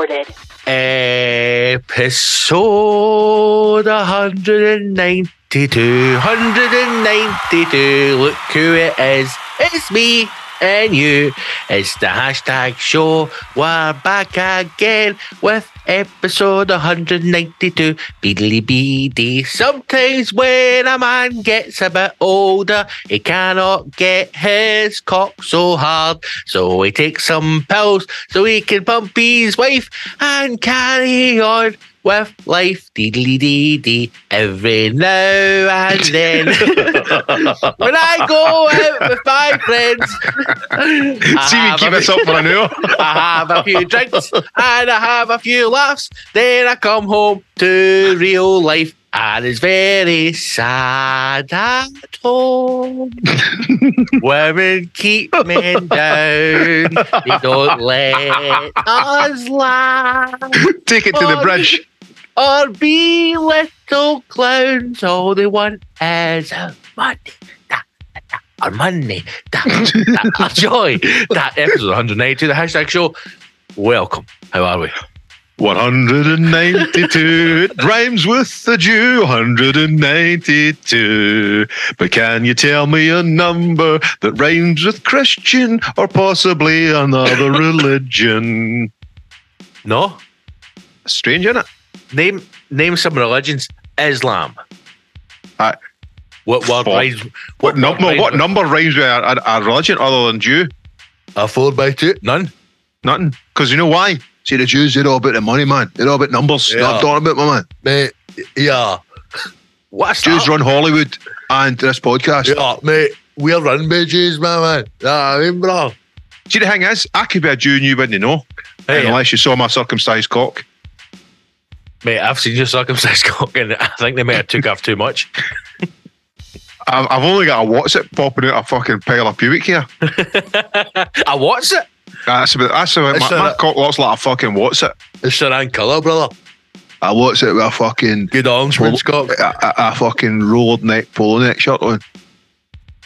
recorded. Episode 192. 192. Look who it is. It's me and you. It's the hashtag show. We're back again with episode 192. Beedly beady. Sometimes when a man gets a bit older, he cannot get his cock so hard. So he takes some pills so he can pump his wife and carry on with life. Deedly dee dee. dee, Every now and then. when I go out with my friends, I See me keep a- us up for an hour. I have a few drinks and I have a few laughs. Then I come home to real life. And it's very sad at home. Women keep men down. They don't let us laugh Take it to the bridge. Or be little clowns. All they want is a money. Da, da, da, or money. Da, da, or ah, joy. That episode 192, the hashtag show. Welcome. How are we? 192. It rhymes with the Jew. 192. But can you tell me a number that rhymes with Christian or possibly another religion? No? Strange, isn't it? Name name some religions. Islam. Aye. What word Fuck. rhymes? What, number? rhymes What with- number rhymes with a, a, a religion other than Jew? A four by two. None. Nothing. Because you know why? See, the Jews, they're all about the money, man. They're all about numbers. Yeah. Not talking about my man. Mate, yeah. What's Jews that? run Hollywood and this podcast. Yeah, mate. We're run by Jews, my man. Yeah, I mean, bro. See, the thing is, I could be a Jew and you wouldn't know. Hey, unless you saw my circumcised cock. Mate, I've seen your circumcised cock and I think they may have took off too much. I've, only got a WhatsApp popping out a fucking pile of pubic hair. I watch it. That's about, that's about It's my, my a- cock looks like a fucking WhatsApp. It's Saran colour, brother. I WhatsApp with a fucking Good orangeman's cock. a, a, a fucking rolled neck polo neck shirt on.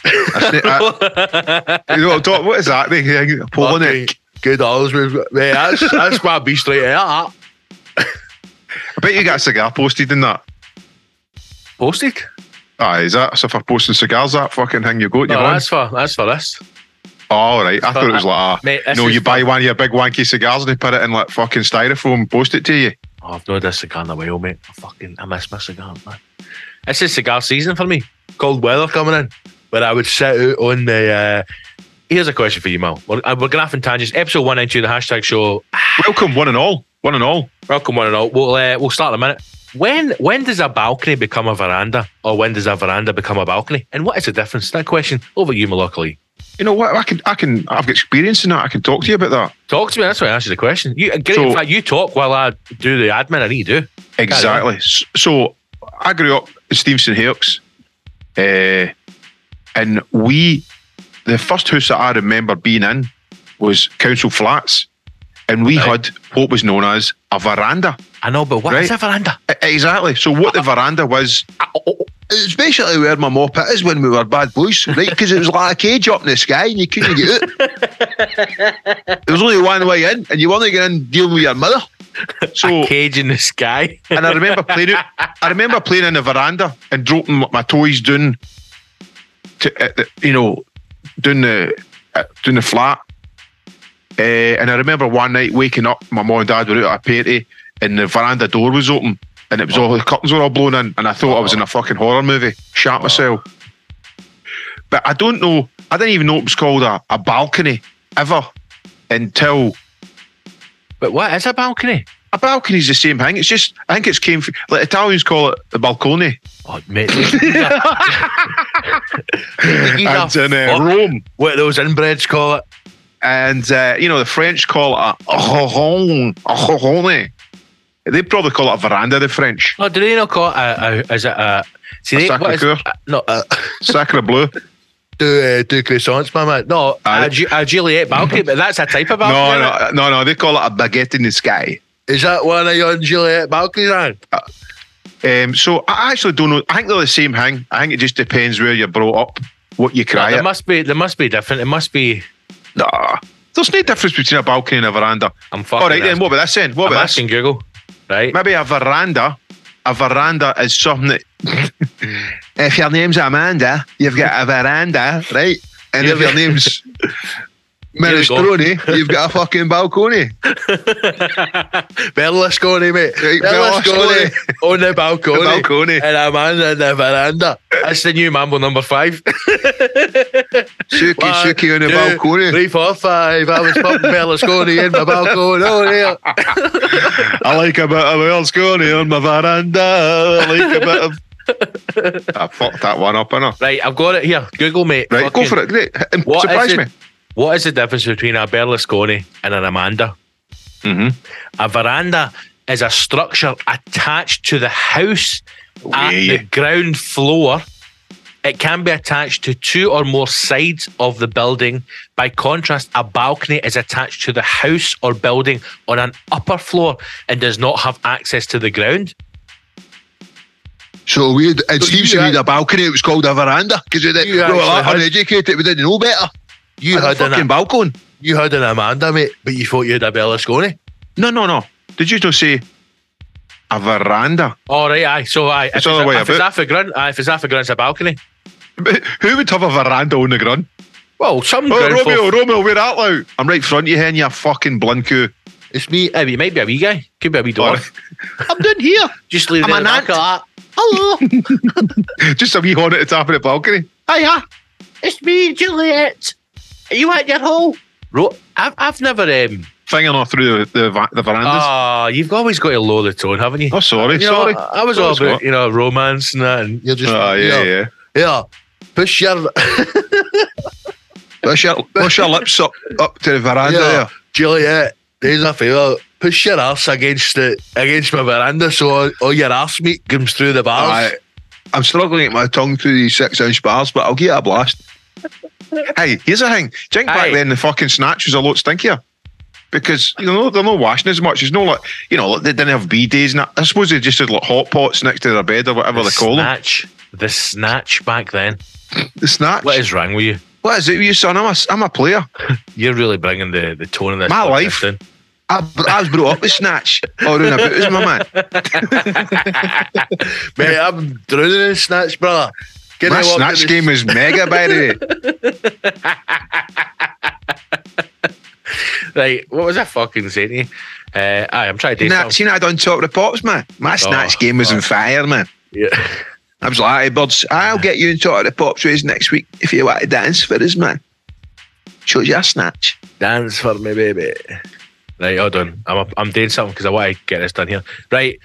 A sna- you know what what is that thing? Polo neck. Good orangeman's Mate, that's, that's I be straight out. I bet you got a cigar posted in that. Posted? Aye, is that so? for posting cigars, that fucking thing you go to No, your that's for, that's for this. Oh, all right. I thought it was like a. Mate, No, you buy one of your big wanky cigars and they put it in like fucking styrofoam and post it to you. Oh, I've no this cigar in a while, mate. I fucking, I miss my cigar, man. This is cigar season for me. Cold weather coming in. But I would sit out on the. Uh, here's a question for you, Mal. We're, uh, we're going off in tangents. Episode 192, the hashtag show. Welcome, one and all. One and all. Welcome, one and all. We'll, uh, we'll start in a minute. When when does a balcony become a veranda, or when does a veranda become a balcony? And what is the difference? That question over you, Malockley. You know what? I can, I can, I've got experience in that. I can talk to you about that. Talk to me. That's why I asked you the question. You, in So- fact, you talk while I do the admin. I need to do. Exactly. So I grew up in Stevenson Hills, uh, and we, the first house that I remember being in was council flats, and we Right. had what was known as a veranda. I know, but what is Right. a veranda? Exactly. So what the veranda was, it's basically where my mop is when we were bad boys, right? Because it was like a cage up in the sky and you couldn't get out. there was only one way in, and you weren't getting in dealing with your mother. So a cage in the sky. and I remember playing it. I remember playing in the veranda and dropping my toys down to uh, you know down the uh, down the flat. Uh, and I remember one night waking up, my mum and dad were out at a party, and the veranda door was open, and it was all the curtains were all blown in, and I thought I was in a fucking horror movie. Shat myself. But I don't know. I didn't even know it was called a, a balcony ever until But what is a balcony? a balcony is the same thing. It's just I think it's came from, like Italians call it the balcone. Oh, mate. these are- these are and in uh, Rome, what those inbreds call it. and uh, you know the French call it a horon, a horone. They probably call it a veranda. The French, Oh, do they not call it a, a is it a see A they, what is, sacre-coeur? uh, no uh, sacre bleu. do uh, do croissants, my man. No, Aye. a, a Juliet balcony, but that's a type of No, balcony. isn't no, no, no. They call it a baguette in the sky. Is that one of your Juliet balconies? Aaron? Um, so I actually don't know. I think they're the same thing. I think it just depends where you're brought up, what you No, cry there at. must be there must be different. It must be Nah. There's no difference between a balcony and a veranda. I'm fucking. All right, then. What about this then? What I'm about this? asking Google. Right. Maybe a veranda. A veranda is something that. if your name's Amanda, you've got a veranda, right? And if your name's We go. You've got a fucking balcony. Berlusconi, mate. Right, Berlusconi on the balcony. The balcony. And Amanda in the veranda. That's the new Mambo number five. Suki, One, on the two, balcony. Three, four, five. I was pumping Berlusconi in my balcony. Oh, yeah. I like a bit of Berlusconi on my veranda. I like a bit of. I fucked that one up, innit? Right, I've got it here. Google, mate. Right, go for it. Great. Surprise me. What is the difference between a Berlusconi and an Amanda? Mm-hmm. A veranda is a structure attached to the house at Yeah. the ground floor. It can be attached to two or more sides of the building. By contrast, a balcony is attached to the house or building on an upper floor and does not have access to the ground. So we, in So Steve said we had- a balcony, it was called a veranda because we You were actually like had- uneducated, we didn't know better. You Had a had, fucking an, balcony. you had an Amanda, mate, but you thought you had a Berlusconi. No, no, no. Did you just say a veranda? All right, aye. So, aye. If It's all the way if it's half a grunt, aye, if it's half a grunt, it's a balcony. Who would have a veranda on the ground? Well, some Oh, Romeo, folk- Romeo, we're out loud. I'm right front of you, hen, you fucking blinku. It's me. I mean, it might be a wee guy. Could be a wee All dwarf. I'm down here. Just leave I'm it an the back ant. of. Hello, Just a wee horn at the top of the balcony. hiya. It's me, Juliet. Are you at your hole? Ro- I've, I've never. Um, Fingering off through the, the, the verandas. Ah, you've always got to lower the tone, haven't you? oh, sorry, You know, sorry. I was Sorry, all about Scott. you know romance and that, and you're just Oh, yeah, you know, yeah. yeah. Push your Push your, push your lips up, up to the veranda yeah, there. Juliet. There's a favour. Push your arse against the against my veranda so all, all your arse meat comes through the bars. Aye. I'm struggling to get my tongue through these six inch bars, but I'll get a blast. Hey, here's the thing. Do think back Aye. then the fucking snatch was a lot stinkier? Because you know they're not washing as much. It's no like you know like, they didn't have b days. And that. I suppose they just had like hot pots next to their bed or whatever the they call snatch, the snatch back then. The snatch. What is wrong with you? what is it with you, son? I'm a, I'm a player. You're really bringing the, the tone of this. My podcast life. in. I, I was brought up with snatch. All around about us, my man. Mate, I'm drowning in snatch, brother. Can My snatch in game was mega, by the way. Right, what was I fucking saying to you? Uh, aye, I'm trying to do something. seen that on top of the pops, man. My snatch game was oh. on fire, man. Yeah. I was like, hey, birds, I'll get you in top of the pops race next week if you want to dance for us, man. Shows you a snatch. Dance for me, baby. Right, hold on. I'm, up, I'm doing something because I want to get this done here. Right.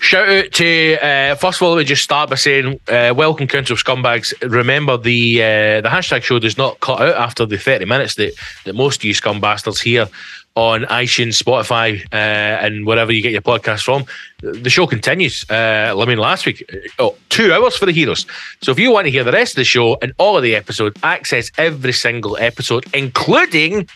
Shout out to uh, first of all, let me just start by saying, uh, welcome, Council of Scumbags. Remember, the uh, the hashtag show does not cut out after the 30 minutes that, that most of you scumbastards here on iTunes, Spotify, uh, and wherever you get your podcast from. The show continues. Uh, I mean, last week, oh, two hours for the heroes. So if you want to hear the rest of the show and all of the episodes, access every single episode, including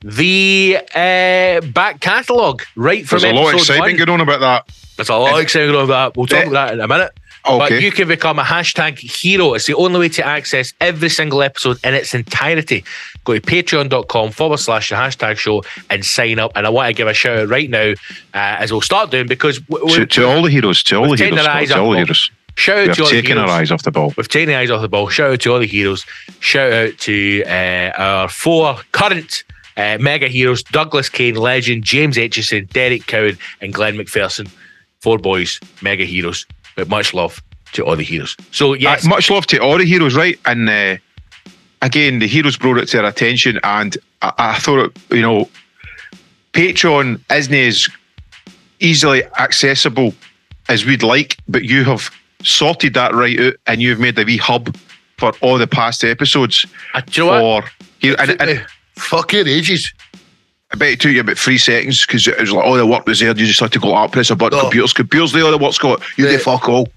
the uh, back catalogue right from There's a lot of episode excitement one. going on about that. There's a lot of excitement about that. We'll talk Eh, about that in a minute. But you can become a hashtag hero. It's the only way to access every single episode in its entirety. Go to patreon.com forward slash the hashtag show and sign up. And I want to give a shout out right now, uh, as we'll start doing, because to, to all the heroes, to all the heroes, our to all the heroes. shout We out have to all the taken our heroes. eyes off the ball. We've taken the eyes off the ball. Shout out to all the heroes. Shout out to uh, our four current uh, mega heroes Douglas Kane, legend, James Etchison, Derek Cowan, and Glenn McPherson. Four boys, mega heroes. But much love to all the heroes. So, yes, Uh, much love to all the heroes, right? And uh, again, the heroes brought it to our attention, and I, I thought, it, you know, Patreon isn't as easily accessible as we'd like, but you have sorted that right out, and you've made a wee hub for all the past episodes. uh, do you know what? Or here, and, Took and me fucking ages. I bet it took you about three seconds because it was like all the work was there. You just had to go out, press a button. No. Computers, computers, the work's got. You The- get fuck all.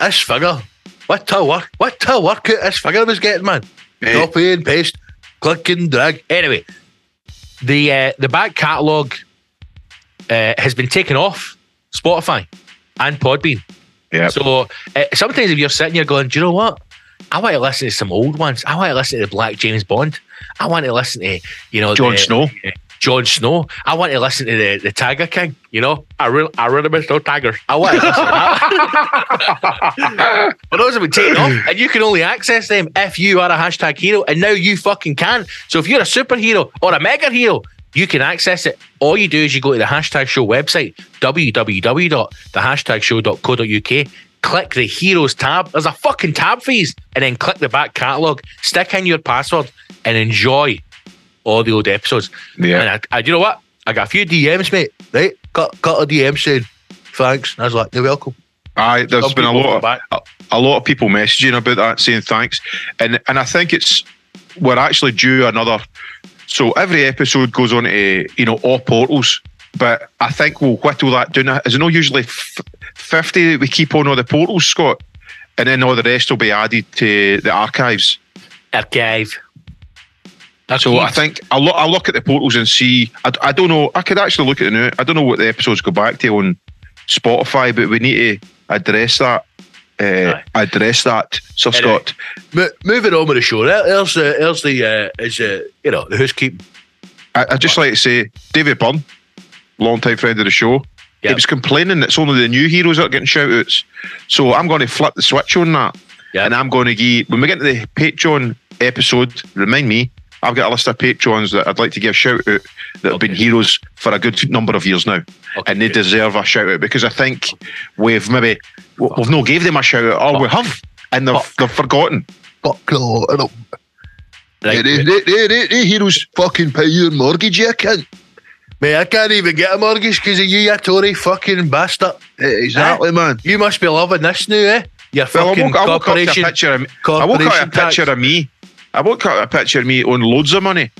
This figure, what a work, what a work out this figure was getting, man. Eh. Copy and paste, click and drag. Anyway, the uh, the back catalogue uh, has been taken off Spotify and Podbean. Yeah. So uh, sometimes if you're sitting here going, do you know what? I want to listen to some old ones. I want to listen to the Black James Bond. I want to listen to you know Jon the- Snow. Jon Snow. I want to listen to the, the Tiger King. You know, I really I really miss no tigers. I want to listen to that. but those have been taken off, and you can only access them if you are a hashtag hero, and now you fucking can. So if you're a superhero or a mega hero. You can access it. All you do is you go to the hashtag show website, www.thehashtagshow.co.uk, click the heroes tab. There's a fucking tab fees, and then click the back catalogue, stick in your password, and enjoy all the old episodes. Yeah. And I, I, you know what? I got a few DMs, mate. Right? Got got a DM saying thanks. And I was like, you're welcome. Aye, there's Some been a lot, of, a, a lot of people messaging about that, saying thanks, and and I think it's we're actually due another. So every episode goes on to you know all portals, but I think we'll whittle that down. Is it not usually f- fifty that we keep on all the portals, Scott, and then all the rest will be added to the archives. Archive. So I think I'll look, I'll look at the portals and see. I, I don't know. I could actually look at the new. I don't know what the episodes go back to on Spotify, but we need to address that. Uh, Aye. address that, Sir Anyway. Scott. Mo- moving on with the show. There- There's the there's the uh, is uh, you know the housekeeping. I, I'd just like to say, David Byrne, long time friend of the show, he was complaining that it's only the new heroes that are getting shout outs. So I'm going to flip the switch on that. Yep. And I'm going to give, when we get to the Patreon episode, remind me, I've got a list of Patrons that I'd like to give a shout out that have been heroes for a good number of years now. Okay, and they good. deserve a shout out because I think we've maybe, we've no gave them a shout out, or we have, and they've, Fuck. they've forgotten. Fuck no, I don't. Right, They, they, they, they, they heroes fucking pay your mortgage, you cunt. mate, I can't even get a mortgage because of you, you Tory fucking bastard. Eh, Exactly, man. You must be loving this now, eh? Your Well, I fucking woke, I woke up to a picture of me. I woke up corporation a picture of me. I woke up a picture of me on loads of money,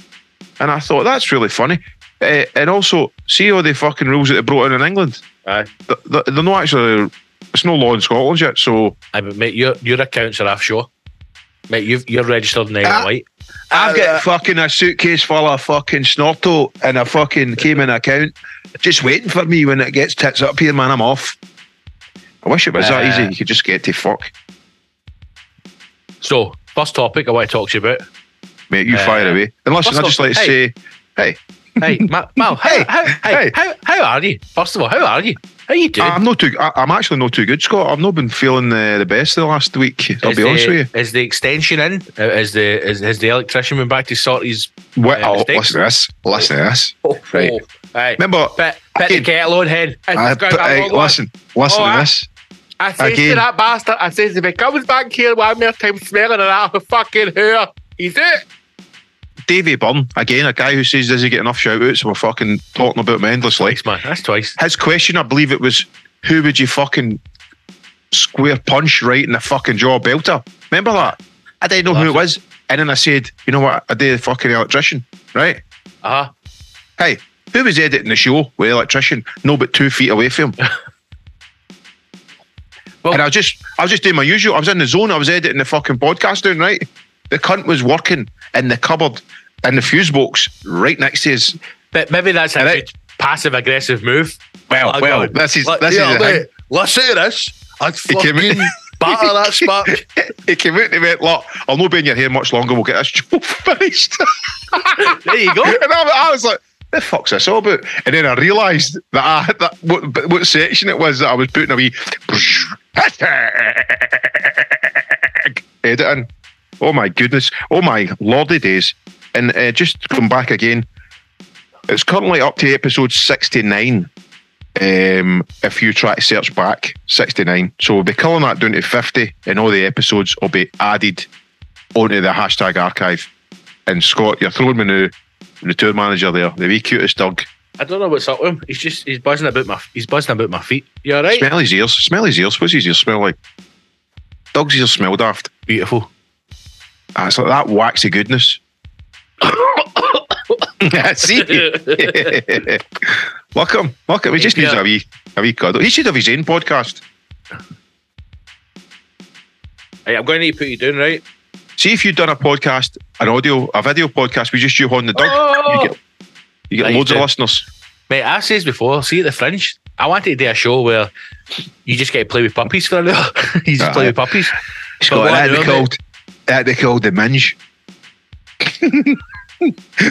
and I thought that's really funny. Uh, and also, see all the fucking rules that they brought in in England. Aye. Th- th- They're not actually. It's no law in Scotland yet. So I but mate, your your accounts are offshore. Mate, you've, you're registered in Isle Ah. of Wight. I've got fucking a suitcase full of fucking snorto and a fucking Cayman account, just waiting for me when it gets tits up here, man. I'm off. I wish it was that Uh, easy. You could just get to fuck, So, first topic I want to talk to you about. mate. You Uh, fire away. And listen, I just like to hey. say, hey, Hey, Ma- Mal, how, Hey, how, hey, hey. How, how are you? First of all, how are you? How you doing? I'm not too. I, I'm actually not too good, Scott. I've not been feeling uh, the best the last week. I'll Is be honest with you. Is the extension in? Uh, Is the is, has the electrician been back to sort his? Uh, oh, listen to this. Listen to this. Oh, Right. oh, Aye. Remember, Put, put the kettle on, head. I, going but, that hey, long one. listen, listen Oh, to I- this. I says to that bastard, I says if he comes back here one more time smelling of that fucking hair, he's it. Davy Byrne, again, a guy who says, Does he get enough shout outs? We're fucking talking about him endlessly. Twice, man. That's twice. His question, I believe it was, Who would you fucking square punch right in the fucking jaw belter? Remember that? I didn't know who it was. And then I said, You know what? I did the fucking electrician, right? Uh huh. Hey, who was editing the show with the electrician? No, but two feet away from him. Well- and I was just, I was just doing my usual. I was in the zone. I was editing the fucking podcast down. Right, the cunt was working in the cupboard in the fuse box right next to us. But maybe that's a good passive aggressive move. Well, well, God. this is this yeah, is the thing. Listen to this. I'd He came in- fucking batter that spark. He came out and he went, "Look, I'll not be in your hair much longer. We'll get this job finished." there you go. and I, I was like, "The fuck's this all about?" And then I realised that I that what, what section it was that I was putting a wee editing. Oh my goodness! Oh my lordy days! And uh, just come back again. It's currently up to episode sixty nine. Um, if you try to search back, 69. So we'll be culling that down to 50, and all the episodes will be added onto the hashtag archive. And Scott, you're throwing me now, the tour manager there, the wee cutest dog. I don't know what's up with him. He's just he's buzzing about my he's buzzing about my feet. You all right? Smell his ears. Smell his ears. What's his ears smell like? Dog's ears smell daft. Beautiful. Ah, it's like that waxy goodness. See? look at him. Look at him. He just needs a wee, a wee cuddle. He should have his own podcast. Hey, I'm going to need to put you down, right? See if you'd done a podcast, an audio, a video podcast with just you holding the dog. Oh! You get, loads you of listeners. Mate, I says before, see at the fringe, I wanted to do a show where you just get to play with puppies for an hour. you just play with puppies. Scott, what that'd I be called, that they called the Minge. the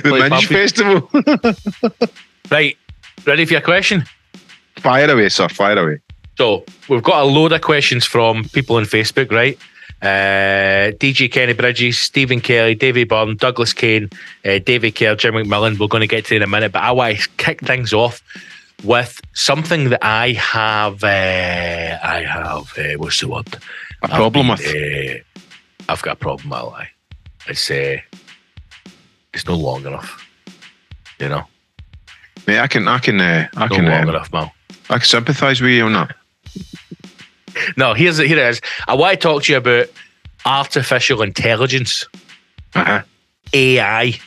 Like Minge Festival. Right, ready for your question? fire away, sir. Fire away. So we've got a load of questions from people on Facebook, right? Uh, DJ Kenny Bridges, Stephen Kelly, Davey Byrne, Douglas Kane, uh, David Kerr, Jim McMillan. We're going to get to in a minute, but I want to kick things off with something that I have. Uh, I have. Uh, what's the word? A problem I've with. uh, I've got a problem with my life. It's uh, it's no long enough. You know, Mate, I can, I can, uh, I no can, long enough, Mal. I can sympathise with you on that. No, here's it. Here it is. I want to talk to you about artificial intelligence, Uh-huh. AI.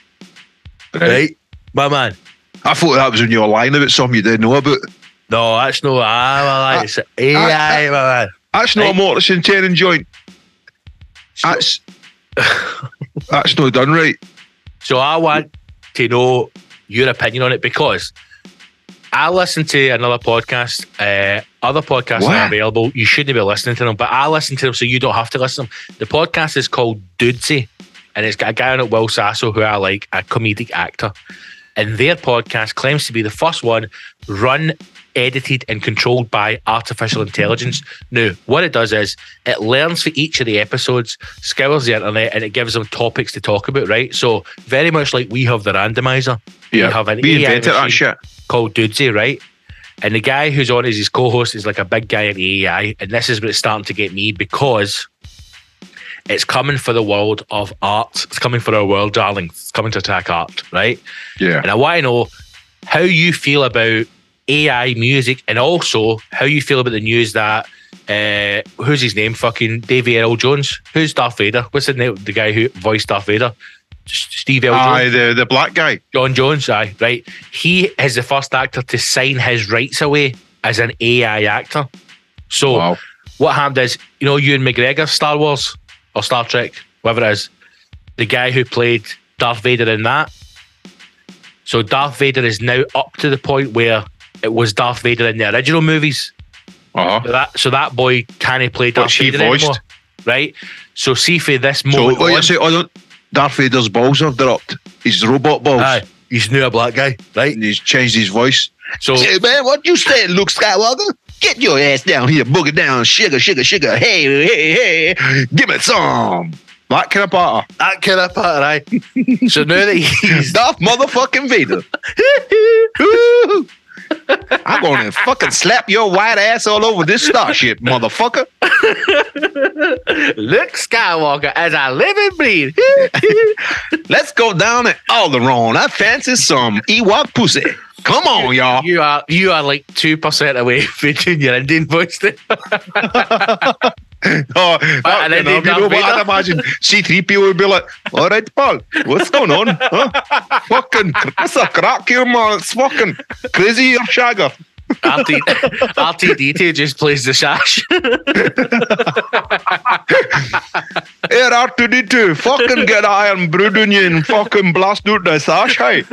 Right, my man. I thought that was when you were lying about something you didn't know about. No, that's no. Ah, my man. It's AI, my man. That's not Right. a Mortison tearing joint. That's that's not done right. So I want to know your opinion on it because I listened to another podcast. Uh, other podcasts What? are available. You shouldn't be listening to them, but I listen to them so you don't have to listen to them. The podcast is called Dudesy, and it's got a guy on it, Will Sasso, who I like, a comedic actor. And their podcast claims to be the first one run, edited, and controlled by artificial intelligence. Now, what it does is it learns for each of the episodes, scours the internet, and it gives them topics to talk about, right? So, very much like we have the randomizer, we have an we AI invented that shit. called Dudesy, right? And the guy who's on as his co-host is like a big guy in AI, and this is what's starting to get me because it's coming for the world of art. It's coming for our world, darling. It's coming to attack art, right? Yeah. And I want to know how you feel about AI music, and also how you feel about the news that uh, who's his name? Fucking Davy Earl Jones. Who's Darth Vader? What's the name? The guy who voiced Darth Vader? Steve L. Jones. Aye, the the black guy. John Jones, aye, right. He is the first actor to sign his rights away as an AI actor. So Wow. what happened is, you know, Ewan McGregor, Star Wars or Star Trek, whatever it is, the guy who played Darth Vader in that. So Darth Vader is now up to the point where it was Darth Vader in the original movies. Uh-huh. So that so that boy can't play Darth Which Vader voiced. anymore, right? So see for this So moment, what you on- say? Oh, Darth Vader's balls have dropped. His robot balls. aye, he's now a black guy, right? And he's changed his voice. So Hey, man, what you saying, Luke Skywalker? Get your ass down here, boogie down, sugar, sugar, sugar. Hey, hey, hey, give me some. That kind of butter. that kind of part, right? so now that he's Darth motherfucking Vader. I'm gonna fucking slap your white ass all over this starship, motherfucker. Luke Skywalker as I live and breathe. Let's go down at Alderaan. I fancy some Ewok pussy. Come on, y'all. you are you are like two percent away from doing your Indian voice. There. Oh, that, then you know, you know what I'd imagine C3PO would be like, all right, Paul, what's going on? Huh? fucking, what's a crack here, man? It's fucking crazy here, Shagger. RT, R2D2 just plays the shash. Here, R2D2, fucking get Irn Bru on you and fucking blast out the sash, hey?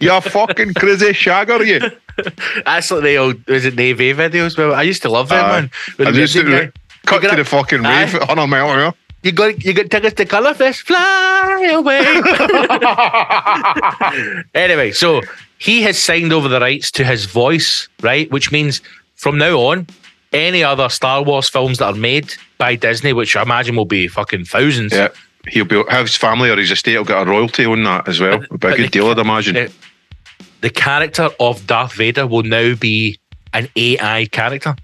You fucking crazy Shagger, you. That's like the old was it Navy videos? Well, I used to love them, Aye. man. With I music guy. cut to the fucking rave at 100 mile hour. You got you got tickets to Colourfest. Fly away. anyway, so he has signed over the rights to his voice, right? Which means from now on, any other Star Wars films that are made by Disney, which I imagine will be fucking thousands, Yeah. He'll be his family or his estate will get a royalty on that as well. It'll be a But good the- deal, I'd imagine. the, the character of Darth Vader will now be an AI character.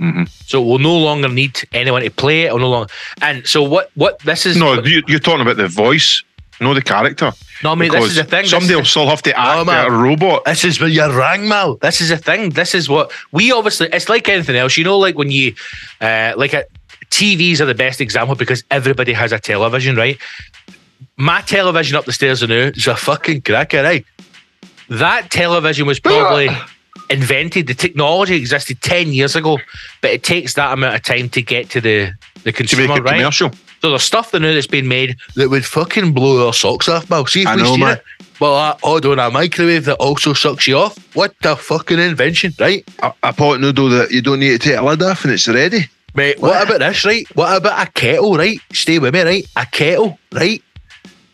Mhm. So we'll no longer need anyone to play it. Or no longer, and so what? What this is? No, you're talking about the voice, no the character. no, I mean this is the thing. Somebody is- will still have to act man. like a robot. This is where you're wrong, Mal. This is the thing. This is what we obviously. It's like anything else, you know. Like when you, uh, like a, TVs are the best example because everybody has a television, right? My television up the stairs now is a fucking cracker, right? That television was probably invented. The technology existed ten years ago, but it takes that amount of time to get to the the To make consumer, it right? commercial. So there's stuff that now that's been made that would fucking blow our socks off, Mal. See if I we know, see man. it. Well, hold on, a microwave that also sucks you off. What the fucking invention, right? A, a pot noodle that you don't need to take a lid off and it's ready. Mate, what about this, right? What about a kettle, right? Stay with me, right? A kettle, right?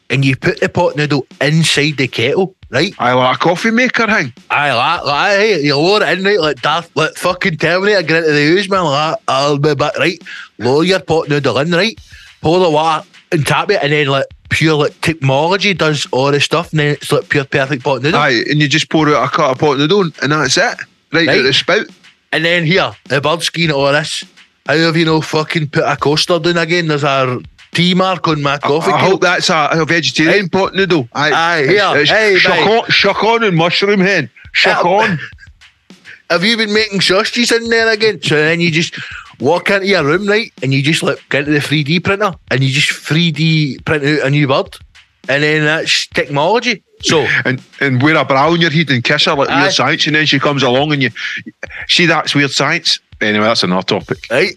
And you put the pot noodle inside the kettle, right? I like a coffee maker thing. I like, like eh? you lower it in, right? Like Darth, like fucking Terminator, get into the use, man. Like, I'll be back, right? Lower your pot noodle in, right? Pour the water and tap it, and then like pure like technology does all the stuff, and then it's like pure perfect pot noodle. Aye, and you just pour out a cut of pot noodle and that's it. Right, Right. out the spout. And then here, the bird skiing all this. How have you know fucking put a coaster down again? There's a T mark on my I, coffee. I cup. hope that's a, a vegetarian pot noodle. Aye, Aye, here, It's- it's hey, shuck, on, shuck on and mushroom hen. Shuck Yeah. on. Have you been making sausages in there again? So then you just walk into your room, right? And you just like get into the 3D printer and you just 3D print out a new bird. And then that's technology. So and and wear a bra on your head and kiss her like Aye. weird science, and then she comes along and you see that's weird science. Anyway, that's another topic. right,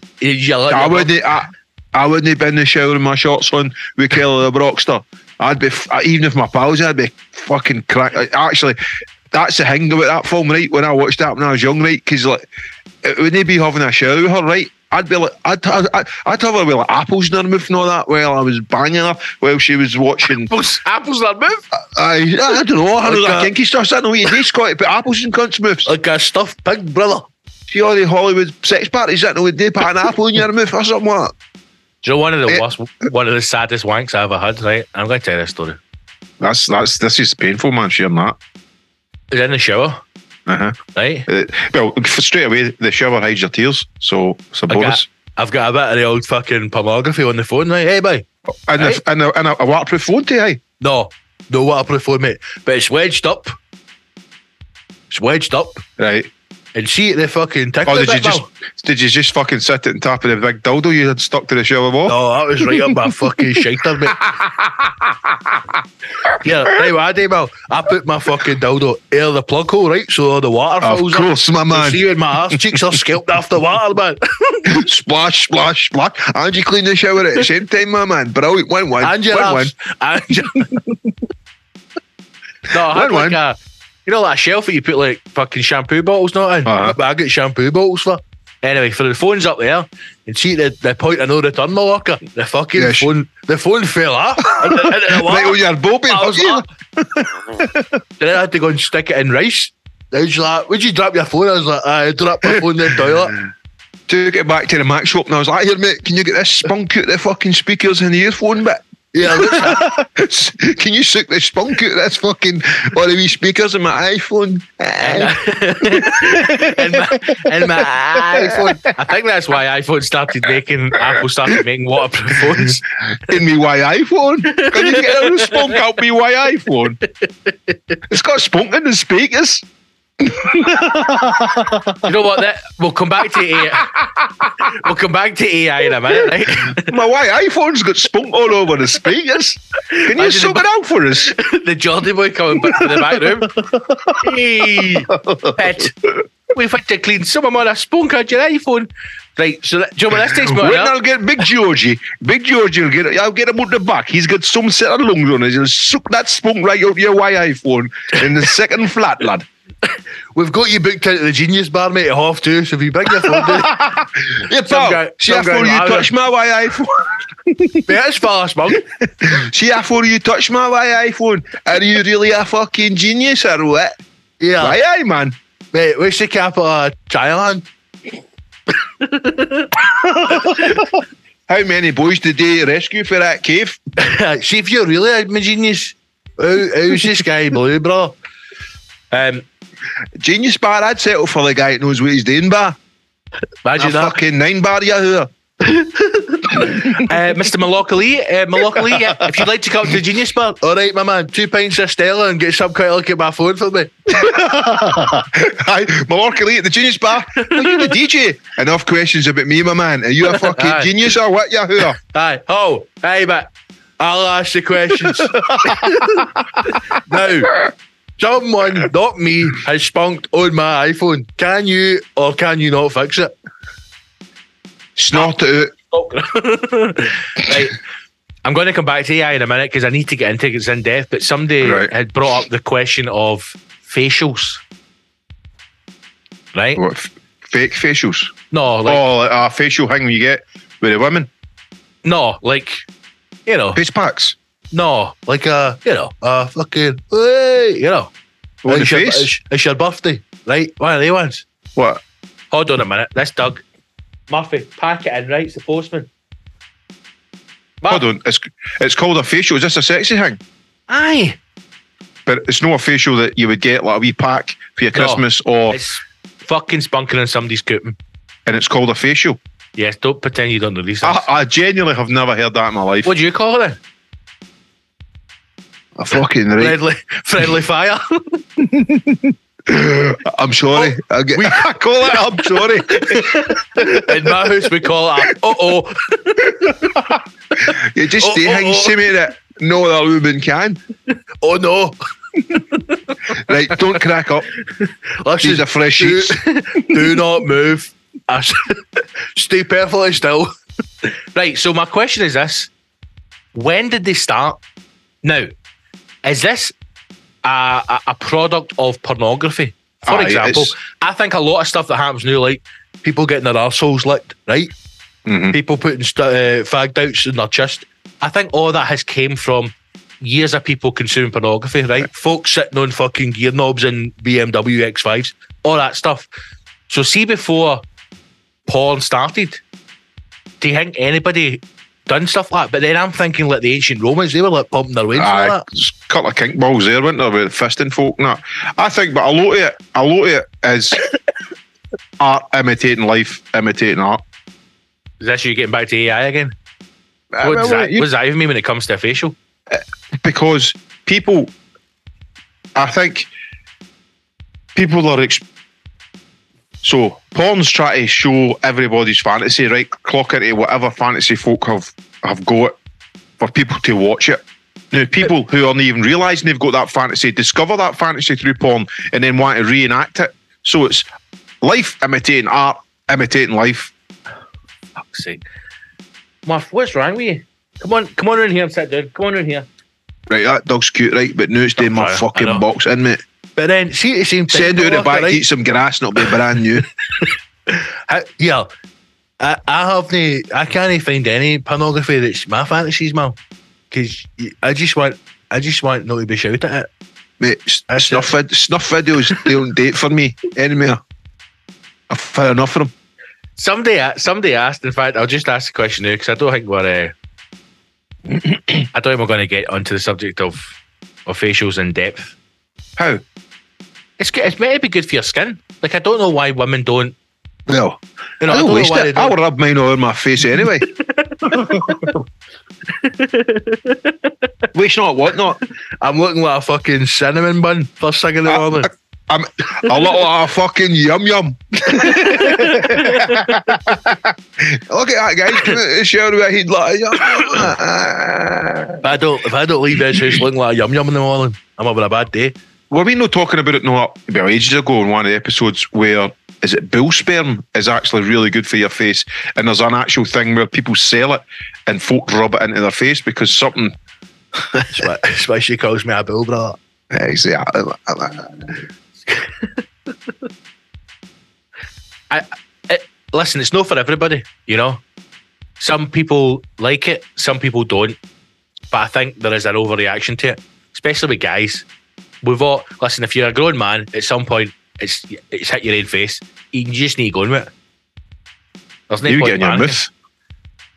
I wouldn't. I, I wouldn't be in the shower with my shorts on with Kelly the Brockster. I'd be even if my pals, I'd be fucking crack. Actually, that's the thing about that film, right? When I watched that when I was young, right? Because like, it wouldn't be having a shower with her, right? I'd be like, I'd, I'd, I'd, I'd have her with like apples in her mouth and all that while I was banging her while she was watching. apples, apples that move I, I don't know. I know Like that kinky stuff. I don't know what you do, Scott. Put apples in cunts' mouths. like a stuffed pig, brother. See all the Hollywood sex parties that would do put an apple in your mouth or something like that. Do you know one of the Eh. worst, one of the saddest wanks I ever had? Right, I'm going to tell you this story. That's that's this is painful, man. Sharing that. In the shower, Uh-huh. right? Uh, well, straight away, the shower hides your tears, so it's a I bonus. I've got a bit of the old fucking pornography on the phone, right? Hey, boy. And, Right. a, and, a, and a, a waterproof phone to aye. No, no waterproof phone, mate. But it's wedged up. It's wedged up. Right. And see the fucking tickle Or oh, did you just Mel? did you just fucking sit it and tap of the big dildo you had stuck to the shower wall? No, that was right up my fucking shiter, mate. yeah, right, what I do, Mel? I put my fucking dildo in the plug hole, right? So the water of fills course, my up. man. See when my arse cheeks are scalped the water, man. splash, splash, splash. And you clean the shower at the same time, my man. Brilliant. One one. and your one, one. your... no, I had One, like a, you know, that shelf that you put like fucking shampoo bottles not in. Uh-huh. But I get shampoo bottles for. Anyway, for the phone's up there, and see the, the point of no return, my locker. The fucking Yes. phone, the phone fell off. into, into the Right on your bobbin. I was like, then I had to go and stick it in rice. Then she's like, "Would you drop your phone?" I was like, "I dropped my phone in the toilet." Took it back to the Mac shop and I was like, here, mate, can you get this spunk out the fucking speakers and the earphone bit? Yeah, Can you suck the spunk out of this fucking all the wee speakers in my iPhone? in, my, in my iPhone. I think that's why iPhone started making Apple started making waterproof phones. in me why iPhone? Can you get a little spunk out me why iPhone? It's got spunk in the speakers. You know what? That we'll come back to AI. We'll come back to AI in a minute, right? My white iPhone's got spunk all over the speakers. Can you suck it out for us? the Geordie boy coming back to the back room. Hey, pet, we've had to clean some of my spunk out your iPhone. Right, so that, do you know what this takes me When? I'll get Big Georgie, Big Georgie will get I'll get him out the back. He's got some set of lungs on us. He'll suck that spunk right out your Y iPhone in the second flat, lad. We've got you booked into the Genius Bar, mate, at half two. So if you bring your phone down, Yeah, Some pal. guy- See some how far you touch my Y iPhone. mate, that's fast, man. See how far you touch my Y iPhone. Are you really a fucking genius or what? Yeah, Aye, aye, man. mate. What's the capital of Thailand? How many boys did they rescue for that cave? See if you're really a genius. How, how's this guy blue, bro? Um, Genius bar, I'd settle for the guy that knows what he's doing, bar. A imagine that. fucking nine bar, you here. Uh, Mr. Malockley, uh, Malockley, yeah, if you'd like to come to the Genius Bar, all right, my man, two pints of Stella and get some kind of look at my phone for me. Hi, at the Genius Bar. Are you the DJ? Enough questions about me, my man. Are you a fucking Aye. genius or what, you who? Aye, oh, hey, but I'll ask the questions. now, someone, not me, has spunked on my iPhone. Can you or can you not fix it? Snort it out. right. I'm going to come back to AI in a minute because I need to get into it. It's in depth. But somebody Right. had brought up the question of facials. Right? What, f- fake facials. No, like oh, like a facial thing you get with the women. no, like you know, Face packs. No, like a you know, a fucking hey, you know, what the it's, your, face. it's, it's your birthday, right? One of they ones. What? Hold on a minute. That's Doug. Murphy, pack it in, right? It's the postman. Hold on. It's it's called a facial. Is this a sexy thing? Aye. But it's not a facial that you would get like a wee pack for your No. Christmas or It's fucking spunking on somebody's cooping. and it's called a facial. Yes, don't pretend you don't know these. I, I genuinely have never heard that in my life. what do you call it then? A fucking right. Friendly, friendly fire. I'm sorry. I, get, we I call it. I'm sorry. In my house, we call it. Uh oh. You just Oh, say oh, oh. me that no other woman can. Oh no. Right, don't crack up. Listen, These are fresh do, sheets. do not move. Stay perfectly still. Right. So my question is this: When did they start? Now, is this a, a, product of pornography? For Aye, example, I think a lot of stuff that happens now, like people getting their arseholes licked, right? Mhm. People putting st- uh, fag outs in their chest. I think all that has came from years of people consuming pornography, right? Folks sitting on fucking gear knobs in BMW X5s, all that stuff. So, see, before porn started, do you think anybody done stuff like that? But then I'm thinking like the ancient Romans, they were like pumping their wains Aye, like that. a couple of kink balls there, weren't there, with fisting folk and that. I think, but a lot of it, a lot of it is art imitating life, imitating art. Is this you getting back to AI again? Uh, What, well, does that, you- what does that even mean when it comes to a facial? because people, I think people are. Ex- so porn's trying to show everybody's fantasy, right? Clock into whatever fantasy folk have have got for people to watch it. Now, people who aren't even realising they've got that fantasy discover that fantasy through porn and then want to reenact it. So it's life imitating art, imitating life. Fuck's sake. Muff, what's wrong with you? Come on, come on in here and sit down. Come on in here. Right, that dog's cute, right? But now it's doing my fucking box in, mate. But then, see, at the same time, Send out the back, right? eat some grass, and it'll be brand new. I, yeah, I, I have no, I can't find any pornography that's my fantasies, man. Because I just want, I just want not to be shouted at. Mate, That's snuff, vid- snuff videos, don't date for me anymore. I've had enough of them. Somebody, somebody asked. In fact, I'll just ask the question now because I don't think we're, uh, I don't think we're going to get onto the subject of of facials in depth. How? It's it's meant to be good for your skin. Like I don't know why women don't. No, You know, I I don't waste it. I'll rub mine all over my face anyway. waste not, what not? I'm looking like a fucking cinnamon bun first thing in the morning. I'm a lot like a fucking yum yum. Look at that guy coming out of the shower a head like a yum yum. If I don't, if I don't leave this house looking like a yum yum in the morning, I'm having a bad day. Were we not talking about it no well ages ago in one of the episodes where is it bull sperm is actually really good for your face and there's an actual thing where people sell it and folk rub it into their face because something That's why, that's why she calls me a bull brother. exactly Listen, it's not for everybody, you know. Some people like it, some people don't. But I think there is an overreaction to it, especially with guys. We've all listen. If you're a grown man, at some point, it's it's hit your own face. You just need to go on with it. There's no you point get in your mouth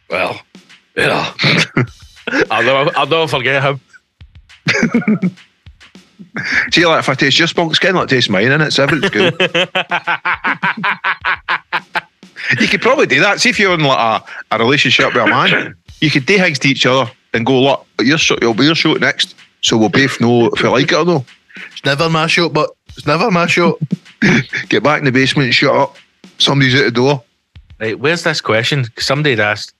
Well, yeah. I'll never, I'll never forget him. see like if I taste your spunk skin like taste mine and it's everything's good you could probably do that see if you're in like a, a relationship with a man you could do things to each other and go look your show you'll be your show next so we'll both know if we like it or no It's never my show, but it's never my show. get back in the basement shut up somebody's at the door right, where's this question? Somebody had asked,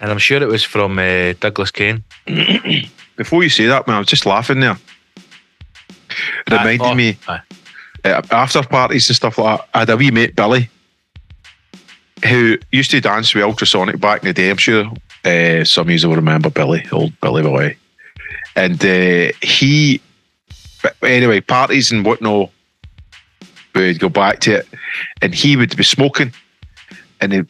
and I'm sure it was from uh, Douglas Kane. Before you say that, man, I was just laughing there. It reminded Aye, oh, me uh, after parties and stuff like that. I had a wee mate, Billy, who used to dance with Ultrasonic back in the day. I'm sure uh, some of you will remember Billy, old Billy boy. And uh, he, anyway, parties and whatnot. we'd go back to it, and he would be smoking, and then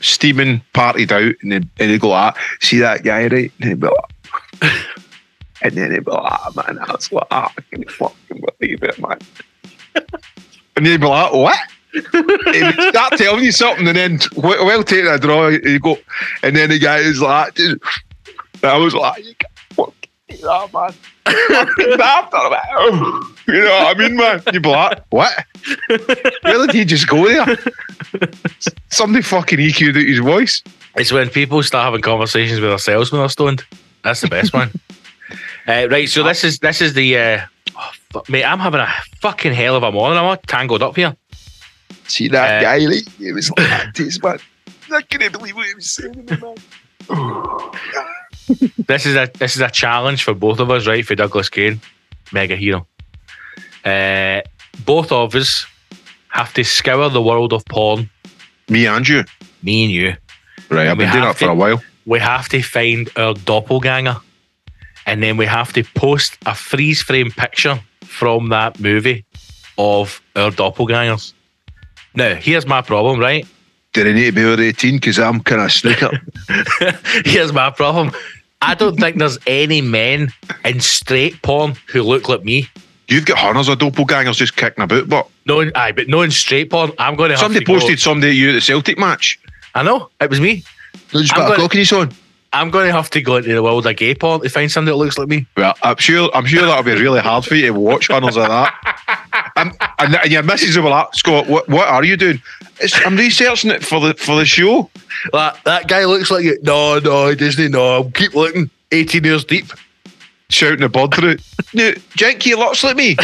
steaming, partied out, and then and he'd go, ah, see that guy, right? And he'd be like, and then he'd be like, ah, man, I was like, ah, I can fucking believe it, man. and he'd be like, what? he would start telling you something, and then well, well take that draw, you go, and then the guy is like, I was like, you can't fucking do that, man. Fucking daft, I'm like, "Oh." you know what I mean, man? You'd be like, what? Where did he just go there? Somebody fucking EQ'd out his voice. It's when people start having conversations with themselves when they're stoned. That's the best one. Uh, right, so this is this is the uh, oh, fuck, mate. I'm having a fucking hell of a morning. I'm all tangled up here. See that Uh, guy, like, it was like this, man. I couldn't believe what he was saying, man. This is a this is a challenge for both of us, right? For Douglas Kane, mega hero. Uh, both of us have to scour the world of porn. Me and you. Me and you. Right, I've been doing that for to- a while. we have to find our doppelganger and then we have to post a freeze frame picture from that movie of our doppelgangers. Now, here's my problem, right? Do I need to be over 18? Because I'm kind of snooker. here's my problem. I don't think there's any men in straight porn who look like me. You've got hundreds of doppelgangers just kicking about, but No, aye, but no in straight porn. I'm going to have somebody to go- posted somebody at you at the Celtic match. I know it was me. Just I'm got a cock on. I'm going to have to go into the world of gay porn to find somebody that looks like me. Well, I'm sure. I'm sure that'll be really hard for you to watch hundreds of that. and, and, and your missus will be like, Scott, what, what are you doing? It's, I'm researching it for the for the show. That that guy looks like you. No, no, Disney. No, I'll keep looking. 18 years deep. Shouting a bod through. No, Jenky looks like me.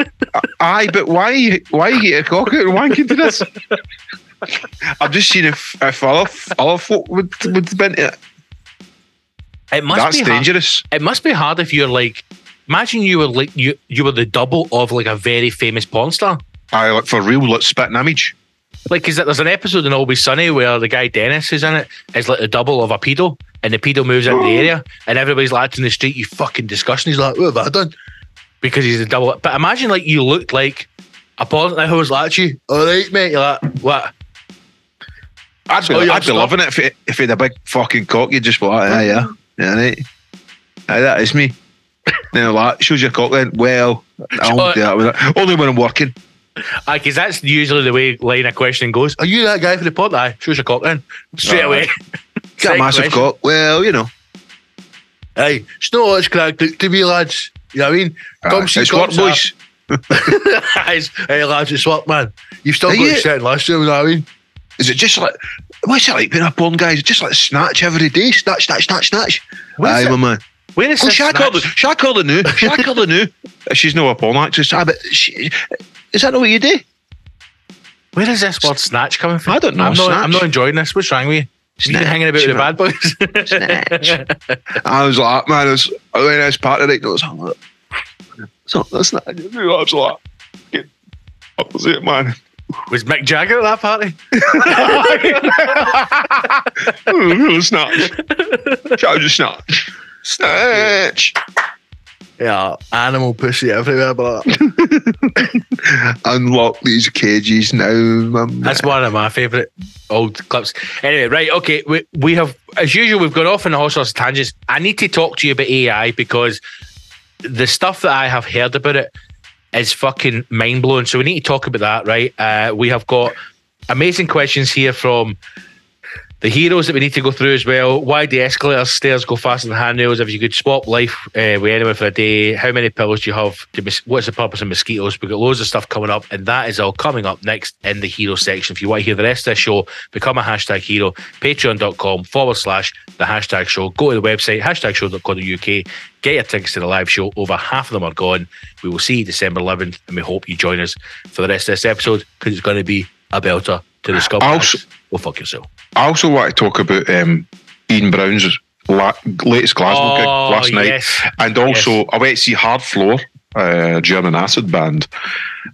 Aye, but why? Why you get a cock out and wanking to this? I've just seen if if other other folk would would have been to it. It must That's be hard. dangerous. It must be hard if you're like. Imagine you were like you you were the double of like a very famous porn star. Aye, like for real, like spitting image. Like, because there's an episode in Always Sunny where the guy Dennis is in it is like the double of a pedo, and the pedo moves into the oh. area, and everybody's like in the street, "You fucking disgusting." He's like, "What have I done?" Because he's a double. But imagine like you looked like a porn. I was like, "You all right, mate?" You're like, "What?" I'd be, Oh, I'd be loving it if it, if it had a big fucking cock. You'd just be like, yeah, yeah, yeah, right. Aye, that is me. then like, shows your cock then. Well, I won't do that with it. Only when I'm working. Because that's usually the way line of questioning goes. Are you that guy for the pod? Aye, shows your cock then straight Aye. away. Got a massive question. cock. Well, you know. Hey, it's not much crack to, to be lads. You know what I mean? Come see cocks boys. It's- hey lads, it's work, man. You've still Are got you- set last year, you know what I mean? Is it just like, what's it like being a porn guy? Is it just like snatch every day? Snatch, snatch, snatch, snatch. Where's Aye, it- my man. Where is Oh, this Shaq snatch? Hurley. Shaq Hurley new. Shaq the new. She's no a porn actress. Ah, but she, is that not what you do? Where is this word snatch coming from? I don't know, I'm not. I'm not enjoying this. What's wrong with you? You been Snatch, hanging about with the bad boys? Snatch. I was like, man, it was a really nice party night. It was like, so that's not. I was like, get- that was it, man. Was Mick Jagger at that party? snatch. Shout out snatch. Snatch. Yeah, animal pussy everywhere, but Unlock these cages now, man. that's one of my favourite old clips. Anyway, right, okay, we, we have, as usual, we've gone off on all sorts of tangents. I need to talk to you about AI because the stuff that I have heard about it is fucking mind blowing. So we need to talk about that, right? Uh, we have got amazing questions here from the heroes that we need to go through as well. Why do escalators, stairs go faster than handrails? If you could swap life uh, with anyone for a day, how many pillows do you have? What's the purpose of mosquitoes? We've got loads of stuff coming up, and that is all coming up next in the hero section. If you want to hear the rest of the show, become a hashtag hero, patreon.com forward slash the hashtag show. Go to the website, hashtag show.co.uk, get your tickets to the live show. Over half of them are gone. We will see you December 11th, and we hope you join us for the rest of this episode because it's going to be a belter to the scum. Go fuck yourself. I also want to talk about um, Ian Brown's la- latest Glasgow gig Oh, last night. And also, I went to see Hardfloor, uh, German acid band,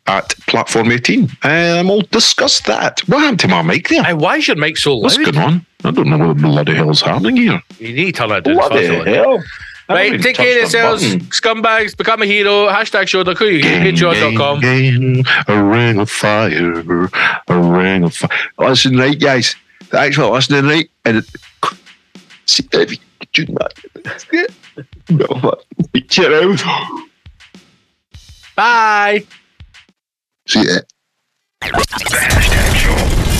at Platform 18. Um, we'll discuss that. What happened to my mic there? Hey, why is your mic so loud? What's going on? I don't know what the bloody hell's happening here. You need to turn that down. Bloody first of all. hell. Right, even take care of yourselves, button. scumbags. Become a hero. Hashtag show the crew. Patreon.com. Gain, a ring of fire, a ring of fire. Oh, Listen, right, guys. Thanks for listening, right? And it, see if you can tune that. No, Cheer out. Bye. See ya. Fuck you,